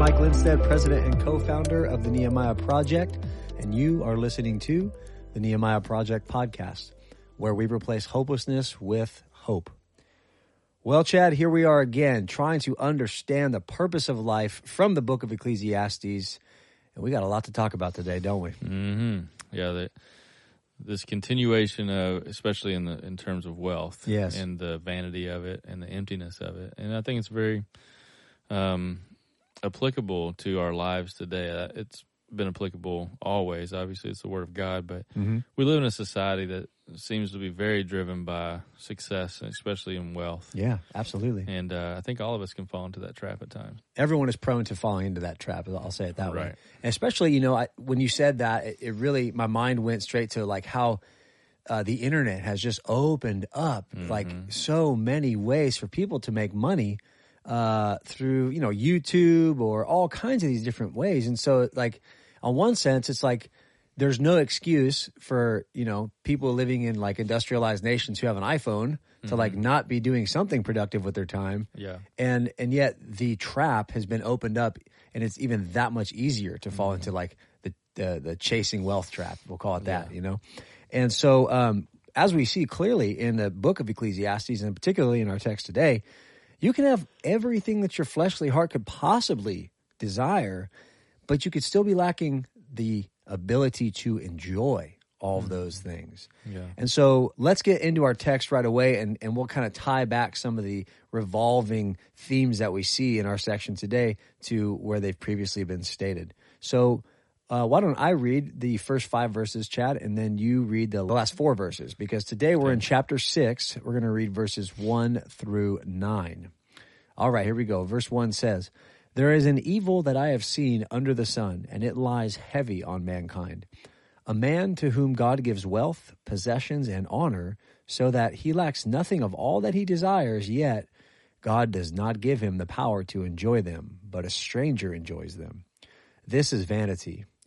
Mike Lindstead, president and co founder of the Nehemiah Project, and you are listening to the Nehemiah Project podcast, where we replace hopelessness with hope. Well, Chad, here we are again, trying to understand the purpose of life from the book of Ecclesiastes. And we got a lot to talk about today, don't we? Mm-hmm. Yeah, the, this continuation of, especially in the in terms of wealth, Yes. and the vanity of it, and the emptiness of it, and I think it's very um, applicable to our lives today. Uh, It's been applicable always. Obviously, it's the Word of God, but we live in a society that seems to be very driven by success, especially in wealth. Yeah, absolutely. And uh, I think all of us can fall into that trap at times. everyone is prone to falling into that trap. I'll say it that way. And especially, you know, I, when you said that, it, it really my mind went straight to like how uh, the internet has just opened up like so many ways for people to make money uh, through you know YouTube or all kinds of these different ways. And so, like on one sense, it's like there's no excuse for you know people living in like industrialized nations who have an iPhone to like not be doing something productive with their time. Yeah. and and yet the trap has been opened up and it's even that much easier to fall into like the the, the chasing wealth trap we'll call it that you know? And so um as we see clearly in the book of ecclesiastes and particularly in our text today you can have everything that your fleshly heart could possibly desire but you could still be lacking the ability to enjoy all of mm-hmm. those things Yeah. and so let's get into our text right away and, and we'll kind of tie back some of the revolving themes that we see in our section today to where they've previously been stated. So uh, why don't I read the first five verses, Chad, and then you read the last four verses because today we're in chapter six. We're going to read verses one through nine. All right, here we go. Verse 1 says, There is an evil that I have seen under the sun, and it lies heavy on mankind. A man to whom God gives wealth, possessions, and honor, so that he lacks nothing of all that he desires, yet God does not give him the power to enjoy them, but a stranger enjoys them. This is vanity.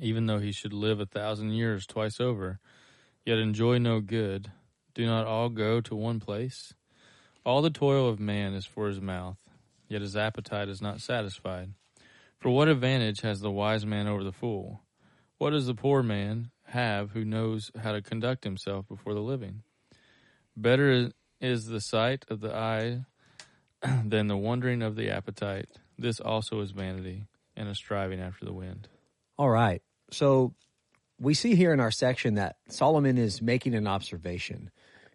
Even though he should live a thousand years twice over, yet enjoy no good, do not all go to one place? All the toil of man is for his mouth, yet his appetite is not satisfied. For what advantage has the wise man over the fool? What does the poor man have who knows how to conduct himself before the living? Better is- the sight of the eye than the wandering of the appetite. This also is vanity and a striving after the wind. All right. So we see here in our section that Solomon is making an observation.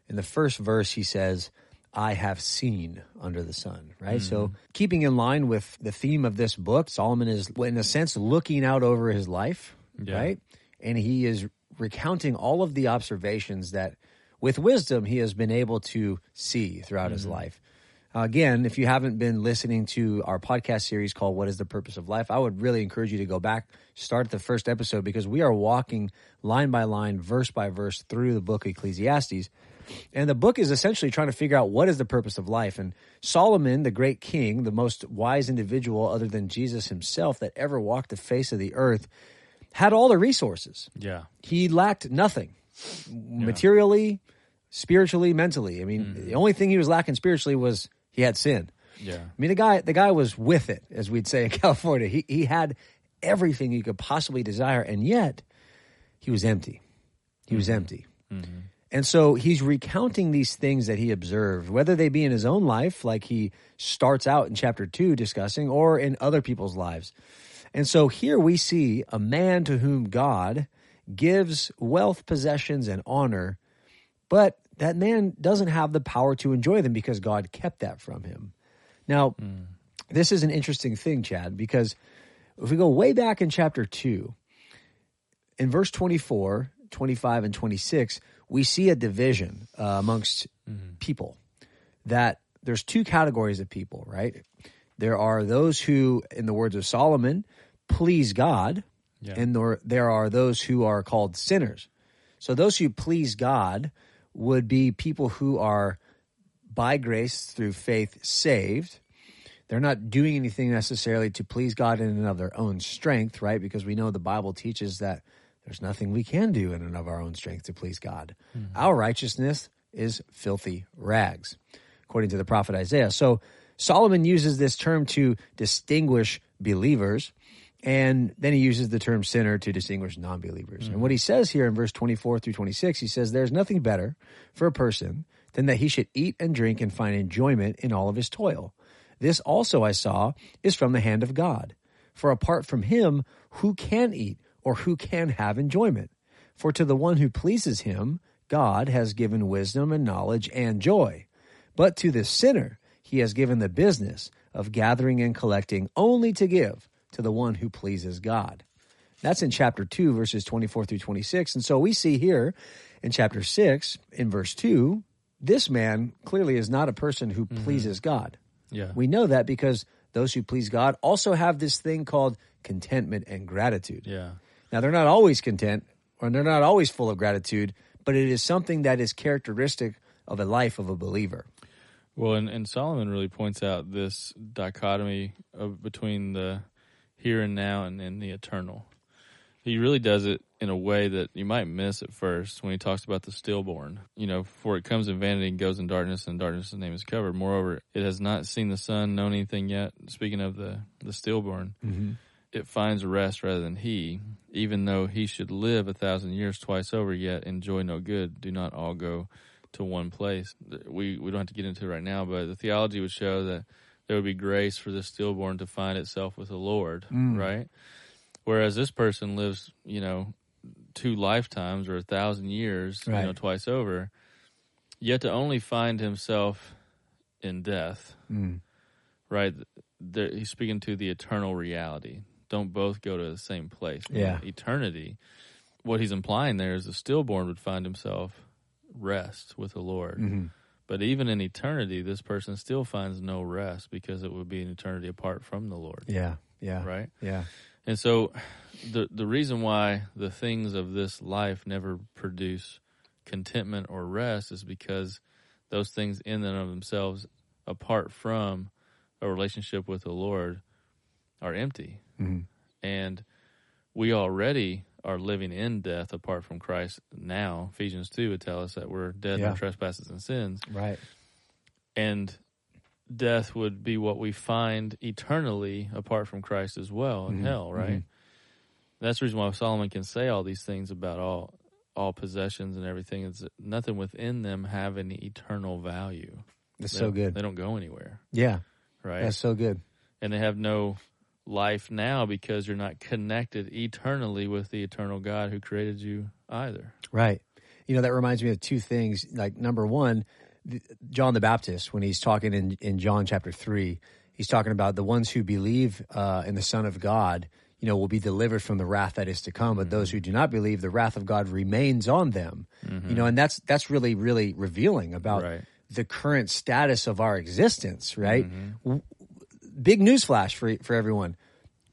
In the first verse, he says, I have seen under the sun, right? So, mm-hmm. keeping in line with the theme of this book, Solomon is, in a sense, looking out over his life, Yeah. right? And he is recounting all of the observations that, with wisdom, he has been able to see throughout his mm-hmm. life. Again, if you haven't been listening to our podcast series called What is the Purpose of Life, I would really encourage you to go back, start the first episode because we are walking line by line, verse by verse through the book of Ecclesiastes. And the book is essentially trying to figure out what is the purpose of life. And Solomon, the great king, the most wise individual other than Jesus himself that ever walked the face of the earth, had all the resources Yeah. he lacked nothing materially, spiritually, mentally. I mean, mm-hmm. the only thing he was lacking spiritually was he had sin. Yeah. I mean, the guy, the guy was with it, as we'd say in California. He he had everything he could possibly desire, and yet he was empty. He was mm-hmm. empty. Mm-hmm. And so he's recounting these things that he observed, whether they be in his own life, like he starts out in chapter two discussing, or in other people's lives. And so here we see a man to whom God gives wealth, possessions, and honor, but that man doesn't have the power to enjoy them because God kept that from him. Now, this is an interesting thing, Chad, because if we go way back in chapter 2, in verse 24, 25, and 26, we see a division uh, amongst people that there's two categories of people, right? There are those who, in the words of Solomon, please God, Yeah. and there, there are those who are called sinners. So those who please God would be people who are by grace through faith saved. They're not doing anything necessarily to please God in and of their own strength, right? Because we know the Bible teaches that there's nothing we can do in and of our own strength to please God. Hmm. Our righteousness is filthy rags, according to the prophet Isaiah. So Solomon uses this term to distinguish believers, and then he uses the term sinner to distinguish non believers. And what he says here in verse 24 through 26, he says, There's nothing better for a person than that he should eat and drink and find enjoyment in all of his toil. This also I saw is from the hand of God. For apart from him, who can eat or who can have enjoyment? For to the one who pleases him, God has given wisdom and knowledge and joy. But to the sinner, he has given the business of gathering and collecting only to give to the one who pleases God. That's in chapter 2, verses 24 through 26. And so we see here in chapter 6, in verse 2, this man clearly is not a person who mm-hmm. pleases God. yeah. We know that because those who please God also have this thing called contentment and gratitude. yeah. Now, they're not always content or they're not always full of gratitude, but it is something that is characteristic of a life of a believer. Well, and, and Solomon really points out this dichotomy of between the here and now and, in the eternal. He really does it in a way that you might miss at first when he talks about the stillborn. You know, for it comes in vanity and goes in darkness, and darkness' name is covered. Moreover, it has not seen the sun, known anything yet. Speaking of the the stillborn, mm-hmm. it finds rest rather than he. Even though he should live a thousand years twice over, yet enjoy no good. Do not all go to one place. We we don't have to get into it right now, but the theology would show that there would be grace for the stillborn to find itself with the Lord, right? Whereas this person lives, you know, two lifetimes or a thousand years, you know, twice over, yet to only find himself in death, Mm. right? There, he's speaking to the eternal reality. Don't both go to the same place. Yeah. Eternity. What he's implying there is the stillborn would find himself rest with the Lord. Mhm. But even in eternity, this person still finds no rest because it would be an eternity apart from the Lord, Yeah, yeah, right? yeah. And so, the the reason why the things of this life never produce contentment or rest is because those things in and of themselves, apart from a relationship with the Lord, are empty. Mhm. And we already are living in death apart from Christ now. Ephesians two would tell us that we're dead in Yeah. our trespasses and sins Right. and death would be what we find eternally apart from Christ as well in Mhm, hell, right? That's the reason why Solomon can say all these things about all all possessions and everything is nothing within them have any eternal value. That's They so good. They don't go anywhere, Yeah, right? that's so good. and they have no life now because you're not connected eternally with the eternal God who created you either. Right. You know, that reminds me of two things. Like, number one, John the Baptist, when he's talking in, in John chapter 3, he's talking about the ones who believe uh, in the Son of God, you know, will be delivered from the wrath that is to come. But those mm-hmm. who do not believe, the wrath of God remains on them. You mm-hmm. know, and that's that's really, really revealing about Right. the current status of our existence, right? Mm-hmm. W- Big news flash for for everyone.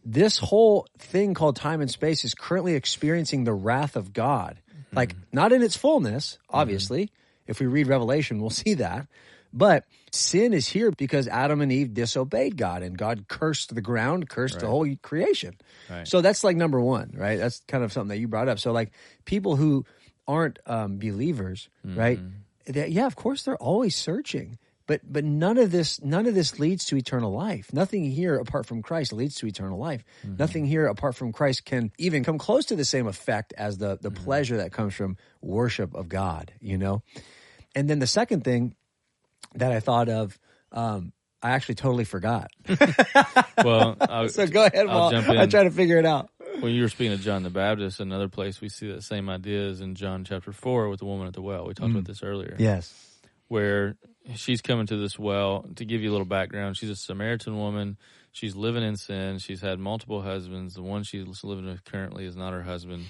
This whole thing called time and space is currently experiencing the wrath of God. Hmm. Like not in its fullness, hmm. obviously. If we read Revelation, we'll see that. But sin is here because Adam and Eve disobeyed God and God cursed the ground, cursed the whole creation. Right. So that's like number one, right? That's kind of something that you brought up. So like people who aren't um, believers, hmm. right? They, yeah, of course they're always searching, but but none of this none of this leads to eternal life. Nothing here apart from Christ leads to eternal life. Mm-hmm. Nothing here apart from Christ can even come close to the same effect as the the mm-hmm. pleasure that comes from worship of God. You know, and then the second thing that I thought of. Um, I actually totally forgot. Well, I'll, So go ahead, I'll Paul. jump I'm trying to figure it out. when you were speaking of John the Baptist, another place we see that same idea is in John chapter four with the woman at the well. We talked about mm. this earlier, Yes. where she's coming to this well. To give you a little background, she's a Samaritan woman. She's living in sin. She's had multiple husbands. The one she's living with currently is not her husband.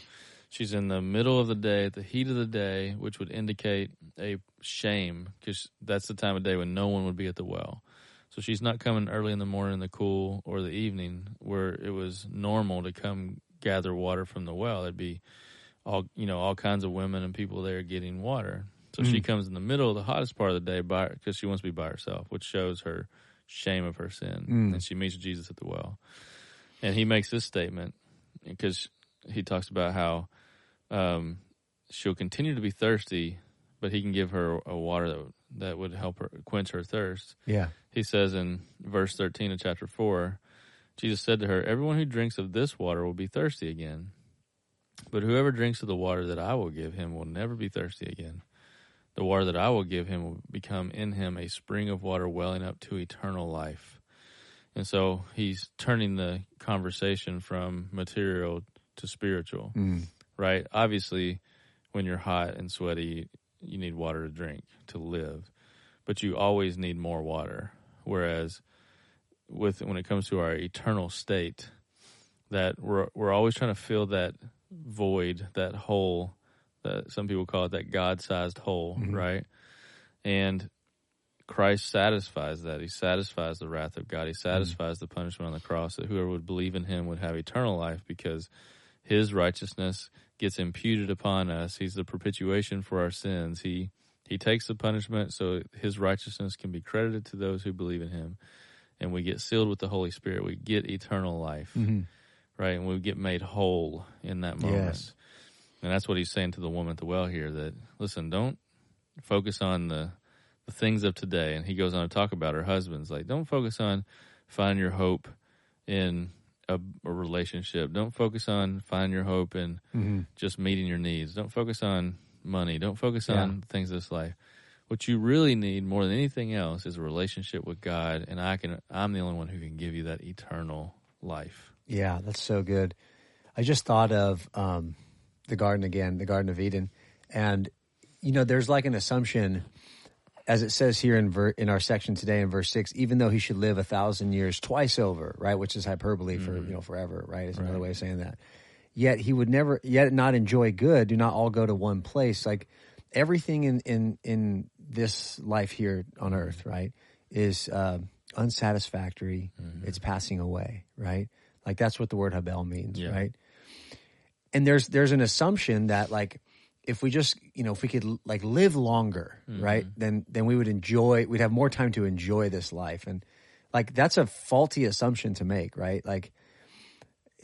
She's in the middle of the day, at the heat of the day, which would indicate a shame because that's the time of day when no one would be at the well. So she's not coming early in the morning, in the cool, or the evening, where it was normal to come gather water from the well. There'd be all you know, all kinds of women and people there getting water. So she comes in the middle of the hottest part of the day by because she wants to be by herself, which shows her shame of her sin. And she meets Jesus at the well, and he makes this statement because he talks about how um, she'll continue to be thirsty, but he can give her a water that, that would help her quench her thirst. Yeah. He says in verse 13 of chapter 4, Jesus said to her, Everyone who drinks of this water will be thirsty again. But whoever drinks of the water that I will give him will never be thirsty again. The water that I will give him will become in him a spring of water welling up to eternal life. And so he's turning the conversation from material to spiritual, mm. right? Obviously, when you're hot and sweaty, you need water to drink to live, but you always need more water. Whereas with when it comes to our eternal state, that we're we're always trying to fill that void, that hole that some people call it that God-sized hole, mm-hmm. right? And Christ satisfies that. He satisfies the wrath of God. He mm-hmm. satisfies the punishment on the cross that whoever would believe in him would have eternal life because his righteousness gets imputed upon us. He's the propitiation for our sins. He he takes the punishment so his righteousness can be credited to those who believe in him. And we get sealed with the Holy Spirit. We get eternal life. Mm-hmm. Right? And we get made whole in that moment. Yes. And that's what he's saying to the woman at the well here that listen, don't focus on the the things of today. And he goes on to talk about her husbands. Like, don't focus on finding your hope in a, a relationship. Don't focus on finding your hope in just meeting your needs. Don't focus on money. Don't focus Yeah. on things of this life. What you really need more than anything else is a relationship with God, and I can. I'm the only one who can give you that eternal life. Yeah, that's so good. I just thought of um, the garden again, the Garden of Eden, and you know, there's like an assumption, as it says here in ver- in our section today in verse six. Even though he should live a thousand years twice over, right, which is hyperbole for you know mm-hmm. forever, right? Is another way of saying that. Yet he would never, yet not enjoy good. Do not all go to one place. Like everything in in in this life here on earth, mm-hmm. right, is um unsatisfactory. Mm-hmm. It's passing away, right? Like that's what the word habel means, Yeah. right? And there's there's an assumption that like if we just you know if we could like live longer, mm-hmm. right, then then we would enjoy. We'd have more time to enjoy this life, and like that's a faulty assumption to make, right? Like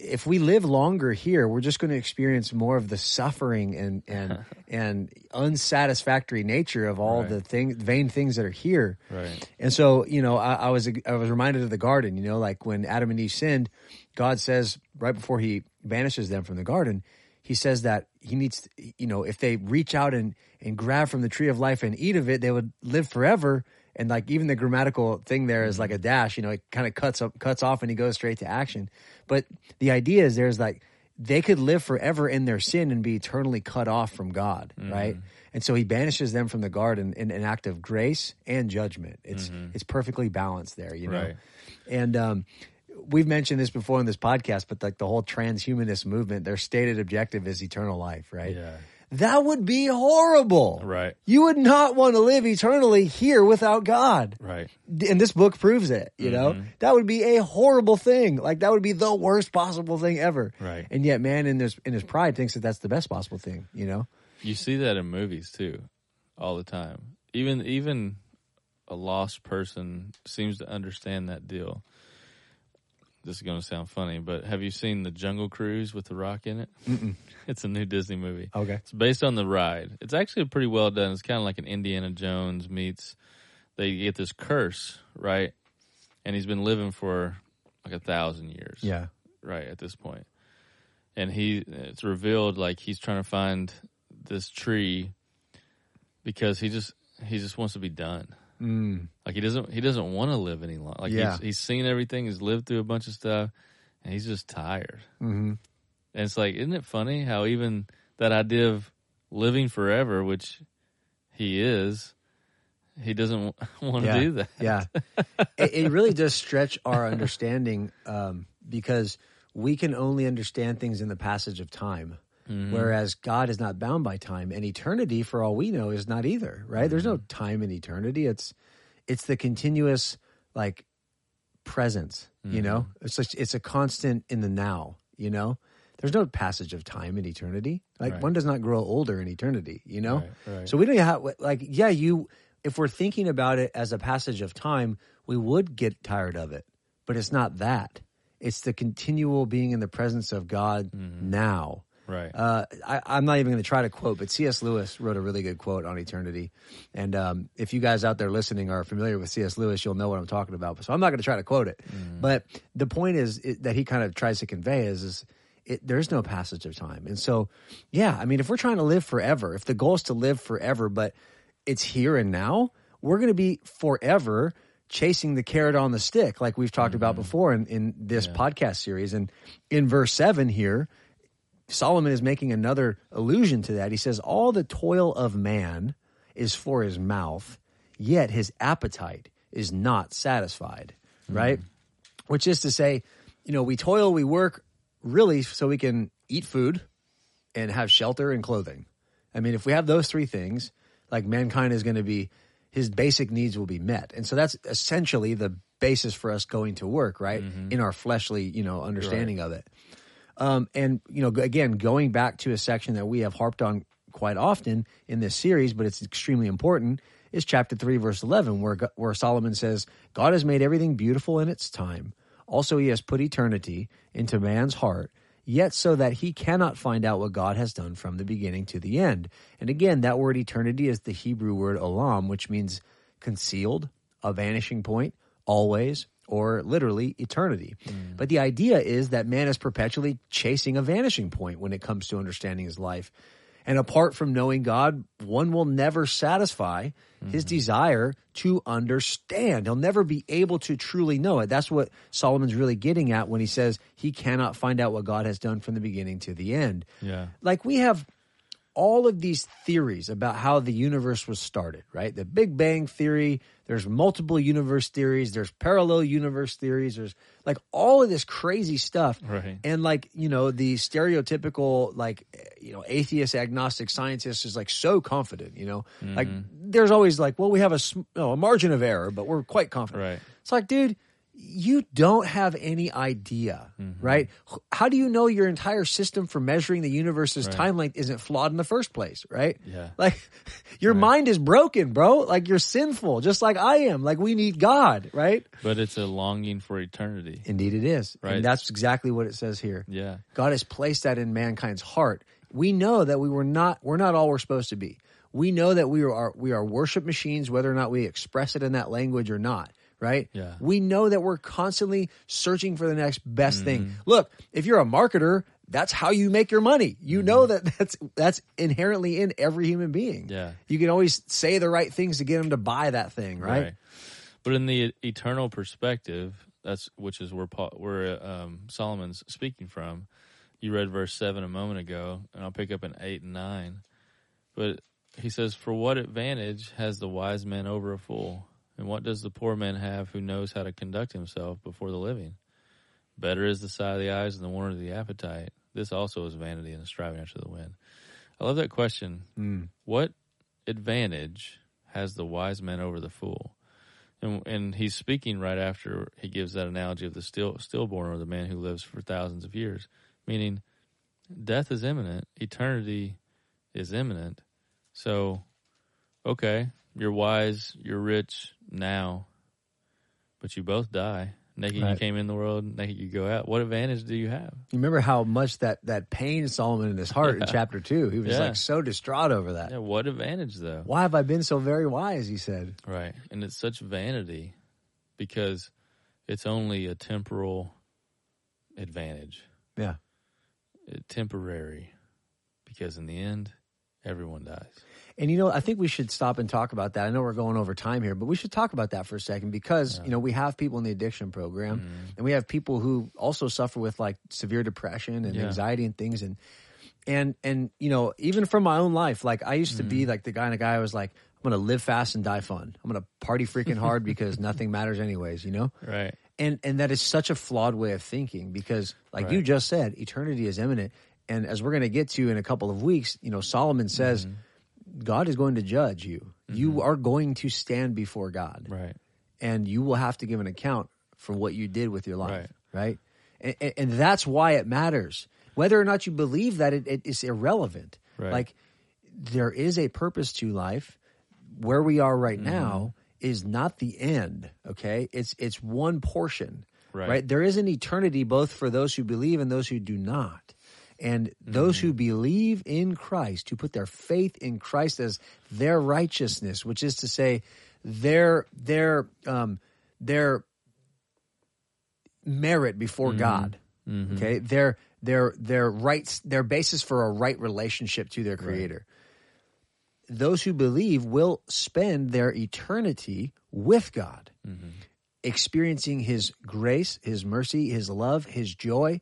if we live longer here, we're just going to experience more of the suffering and and and unsatisfactory nature of all Right. the thing vain things that are here. Right. And so, you know, I, I was I was reminded of the garden. You know, like when Adam and Eve sinned, God says right before He banishes them from the garden, He says that He needs, you know, if they reach out and and grab from the tree of life and eat of it, they would live forever. And like even the grammatical thing there is like a dash. You know, it kind of cuts up cuts off and he goes straight to action. But the idea is there's like they could live forever in their sin and be eternally cut off from God, right? And so he banishes them from the garden in an act of grace and judgment. It's it's perfectly balanced there, you know. Right. And um, we've mentioned this before in this podcast, but like the whole transhumanist movement, their stated objective is eternal life, right? Yeah. That would be horrible. Right. You would not want to live eternally here without God. Right. And this book proves it, you know? Mm-hmm. That would be a horrible thing. Like that would be the worst possible thing ever. Right. And yet man in his in his pride thinks that that's the best possible thing, you know? You see that in movies too, all the time. Even even a lost person seems to understand that deal. This is going to sound funny, but have you seen the Jungle Cruise with The Rock in it? Mm-mm. It's a new Disney movie. Okay. It's based on the ride. It's actually pretty well done. It's kind of like an Indiana Jones meets. They get this curse, right? And he's been living for like a thousand years Yeah. right at this point and he it's revealed like he's trying to find this tree because he just he just wants to be done Mm. like he doesn't he doesn't want to live any longer like Yeah. he's, he's seen everything he's lived through a bunch of stuff and he's just tired hmm and it's like isn't it funny how even that idea of living forever which he is he doesn't want to Yeah. do that Yeah. it, it really does stretch our understanding um, because we can only understand things in the passage of time. Mm-hmm. Whereas God is not bound by time, and eternity, for all we know, is not either. Right? There's no mm-hmm. time in eternity. It's it's the continuous like presence. You know, mm-hmm. it's like, it's a constant in the now. You know, there's no passage of time in eternity. Like Right. one does not grow older in eternity. You know, Right, right. so we don't have like yeah you if we're thinking about it as a passage of time, we would get tired of it, but it's not that. It's the continual being in the presence of God now. Right. Uh, I, I'm not even going to try to quote, but C.S. Lewis wrote a really good quote on eternity. And um, if you guys out there listening are familiar with C.S. Lewis, you'll know what I'm talking about. So I'm not going to try to quote it. But the point is it, that he kind of tries to convey is, is it, there's no passage of time. And so, yeah, I mean, if we're trying to live forever, if the goal is to live forever, but it's here and now, we're going to be forever chasing the carrot on the stick, like we've talked about before in, in this podcast series. And in verse seven here, Solomon is making another allusion to that. He says, All the toil of man is for his mouth, yet his appetite is not satisfied. Mm-hmm. Right? Which is to say, you know, we toil, we work really so we can eat food and have shelter and clothing. I mean, if we have those three things, like mankind is going to be, his basic needs will be met. And so that's essentially the basis for us going to work, right? Mm-hmm. In our fleshly, you know, understanding of it. Um, and you know, again, going back to a section that we have harped on quite often in this series, but it's extremely important, is chapter three, verse eleven, where where Solomon says, "God has made everything beautiful in its time. Also, He has put eternity into man's heart." Yet, so that he cannot find out what God has done from the beginning to the end. And again, that word eternity is the Hebrew word olam, which means concealed, a vanishing point, always, or literally eternity. Mm. But the idea is that man is perpetually chasing a vanishing point when it comes to understanding his life. And apart from knowing God, one will never satisfy his mm-hmm. desire to understand. He'll never be able to truly know it. That's what Solomon's really getting at when he says he cannot find out what God has done from the beginning to the end. Yeah. Like we have all of these theories about how the universe was started, right? The Big Bang theory, there's multiple universe theories, there's parallel universe theories, there's like all of this crazy stuff. Right. And like, you know, the stereotypical like you know, atheist agnostic scientist is like so confident, you know. Like mm-hmm. there's always like, well, we have a sm- no, a margin of error, but we're quite confident. Right. It's like, dude, you don't have any idea, mm-hmm. right? How do you know your entire system for measuring the universe's time length isn't flawed in the first place, right? Yeah. Like your mind is broken, bro. Like you're sinful, just like I am. Like we need God, right? But it's a longing for eternity. Indeed it is. Right. And that's exactly what it says here. Yeah. God has placed that in mankind's heart. We know that we were not we're not all we're supposed to be. We know that we are we are worship machines whether or not we express it in that language or not, right? Yeah. We know that we're constantly searching for the next best thing. Look, if you're a marketer, that's how you make your money. You know that that's that's inherently in every human being. Yeah. You can always say the right things to get them to buy that thing, right? But in the eternal perspective, that's which is where Paul, where um, Solomon's speaking from. You read verse seven a moment ago, and I'll pick up in eight and nine. But he says, "For what advantage has the wise man over a fool? And what does the poor man have who knows how to conduct himself before the living? Better is the sight of the eyes than the wonder of the appetite. This also is vanity and a striving after the wind." I love that question. Hmm. What advantage has the wise man over the fool? And, and he's speaking right after he gives that analogy of the still, stillborn or the man who lives for thousands of years, meaning death is imminent, eternity is imminent. So, okay, you're wise, you're rich now, but you both die. Naked you came in the world, naked you go out. What advantage do you have? You remember how much that that pained Solomon in his heart in chapter two. He was Yeah. like so distraught over that. Yeah, what advantage though? Why have I been so very wise? He said. Right. And it's such vanity because it's only a temporal advantage, Yeah. uh, temporary, because in the end, everyone dies. And you know, I think we should stop and talk about that. I know we're going over time here, but we should talk about that for a second because, you know, we have people in the addiction program and we have people who also suffer with like severe depression and Yeah. anxiety and things and and and you know, even from my own life, like I used to be like the kind of guy who was like, I'm gonna live fast and die fun. I'm gonna party freaking hard because nothing matters anyways, you know? Right. and and that is such a flawed way of thinking because like you just said eternity is imminent and as we're going to get to in a couple of weeks you know solomon says Mm-hmm. God is going to judge you you are going to stand before god Right. and you will have to give an account for what you did with your life, Right. right? And, and, that's why it matters. Whether or not you believe that, it, it is irrelevant. Right. Like there is a purpose to life. Where we are right Mm-hmm. now is not the end. Okay, it's it's one portion. Right. There is an eternity both for those who believe and those who do not. And those Mm-hmm. who believe in Christ, who put their faith in Christ as their righteousness, which is to say, their their um, their merit before God. Okay, their their their rights, their basis for a right relationship to their Creator. Those who believe will spend their eternity with God, experiencing His grace, His mercy, His love, His joy,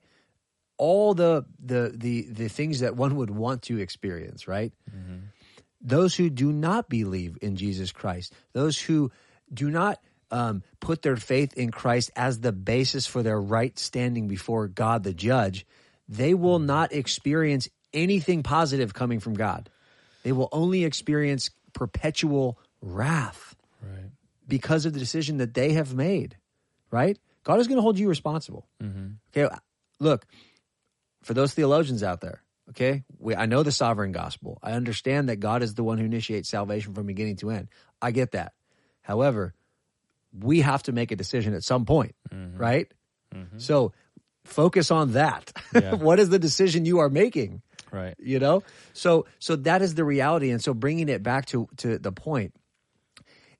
all the the the the things that one would want to experience. Right mm-hmm. those who do not believe in Jesus Christ, those who do not um, put their faith in Christ as the basis for their right standing before God the judge, they will mm-hmm. not experience anything positive coming from God. They will only experience perpetual wrath Right. because of the decision that they have made, right? God is going to hold you responsible. Mm-hmm. Okay, look, for those theologians out there, okay, we, I know the sovereign gospel. I understand that God is the one who initiates salvation from beginning to end. I get that. However, we have to make a decision at some point, mm-hmm. right? Mm-hmm. So focus on that. Yeah. what is the decision you are making? Right. you know so so that is the reality and so bringing it back to to the point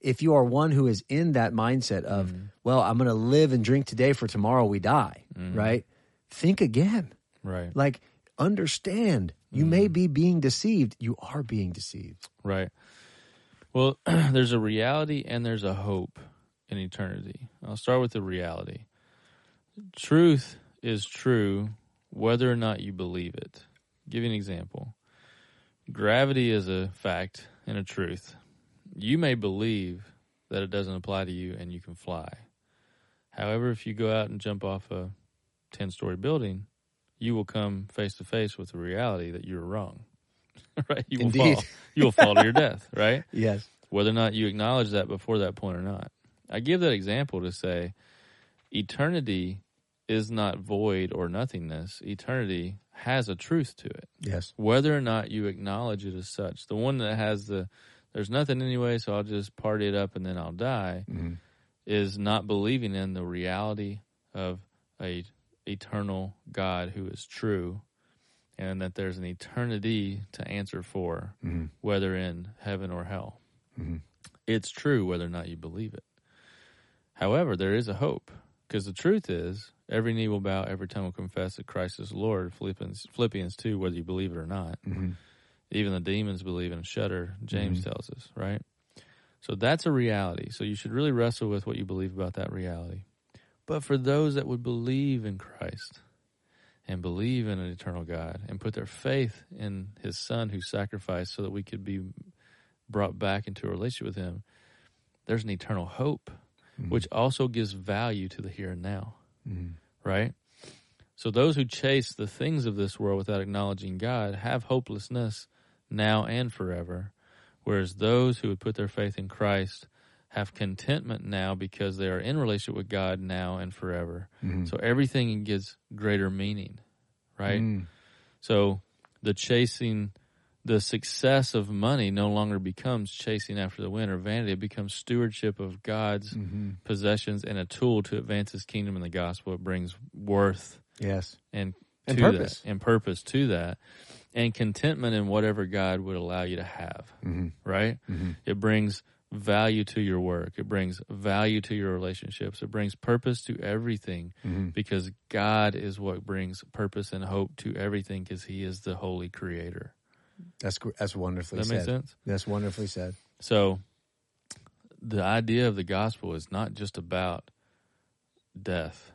if you are one who is in that mindset of mm-hmm. well i'm going to live and drink today for tomorrow we die right think again Right. like understand you may mm-hmm. be being deceived you are being deceived Right. Well, there's a reality and there's a hope in eternity. I'll start with the reality. Truth is true whether or not you believe it. give you an example. Gravity is a fact and a truth. You may believe that it doesn't apply to you and you can fly. However, if you go out and jump off a 10 story building, you will come face to face with the reality that you're wrong. right? You will Indeed. fall. You will fall to your death, right? Yes. Whether or not you acknowledge that before that point or not. I give that example to say eternity is not void or nothingness. Eternity has a truth to it. Yes. Whether or not you acknowledge it as such. The one that has the there's nothing anyway, so I'll just party it up and then I'll die Mm-hmm. is not believing in the reality of a eternal God who is true and that there's an eternity to answer for Mm-hmm. whether in heaven or hell. Mm-hmm. It's true whether or not you believe it. However, there is a hope because the truth is every knee will bow, every tongue will confess that Christ is Lord. Philippians, Philippians 2, whether you believe it or not. Mm-hmm. Even the demons believe and shudder, James mm-hmm. tells us, right? So that's a reality. So you should really wrestle with what you believe about that reality. But for those that would believe in Christ and believe in an eternal God and put their faith in his son who sacrificed so that we could be brought back into a relationship with him, there's an eternal hope, mm-hmm. which also gives value to the here and now. Mm-hmm. Right? So those who chase the things of this world without acknowledging God have hopelessness now and forever. Whereas those who would put their faith in Christ have contentment now because they are in relationship with God now and forever. Mm-hmm. So everything gives greater meaning, right? Mm. So the chasing, the success of money no longer becomes chasing after the wind or vanity. It becomes stewardship of God's mm-hmm. possessions and a tool to advance His kingdom and the gospel. It brings worth Yes. and And to purpose. that, and purpose to that, and contentment in whatever God would allow you to have. Mm-hmm. Right? It brings value to your work. It brings value to your relationships. It brings purpose to everything mm-hmm. because God is what brings purpose and hope to everything because He is the holy Creator. That's that's wonderfully that said. make sense? That's wonderfully said. So, the idea of the gospel is not just about death,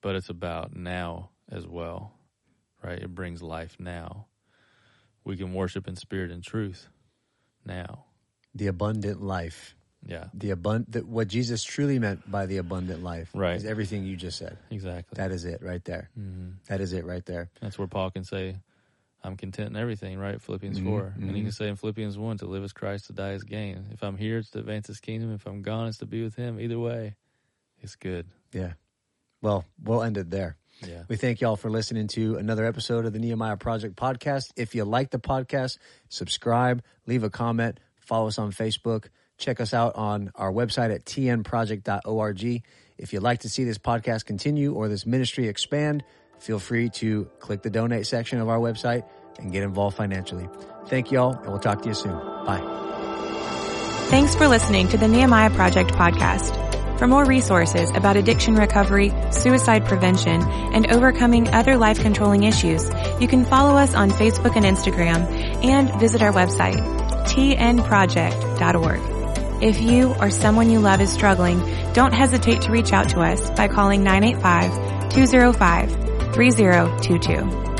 but it's about now as well, right? It brings life now. We can worship in spirit and truth now. The abundant life. Yeah, The abundant what Jesus truly meant by the abundant life Right. is everything you just said. exactly. That is it right there. hmm That is it right there. That's where Paul can say, I'm content in everything, right? Philippians Mhm, 4. And mhm. you can say in Philippians 1, to live as Christ, to die as gain. If I'm here, it's to advance his kingdom. If I'm gone, it's to be with him. Either way, it's good. Yeah. Well, we'll end it there. Yeah. We thank y'all for listening to another episode of the Nehemiah Project podcast. If you like the podcast, subscribe, leave a comment, follow us on Facebook, check us out on our website at tnproject.org. If you'd like to see this podcast continue or this ministry expand, feel free to click the donate section of our website and get involved financially. Thank y'all, and we'll talk to you soon. Bye. Thanks for listening to the Nehemiah Project podcast. For more resources about addiction recovery, suicide prevention, and overcoming other life controlling issues, you can follow us on Facebook and Instagram and visit our website, tnproject.org. If you or someone you love is struggling, don't hesitate to reach out to us by calling 985 205 3022.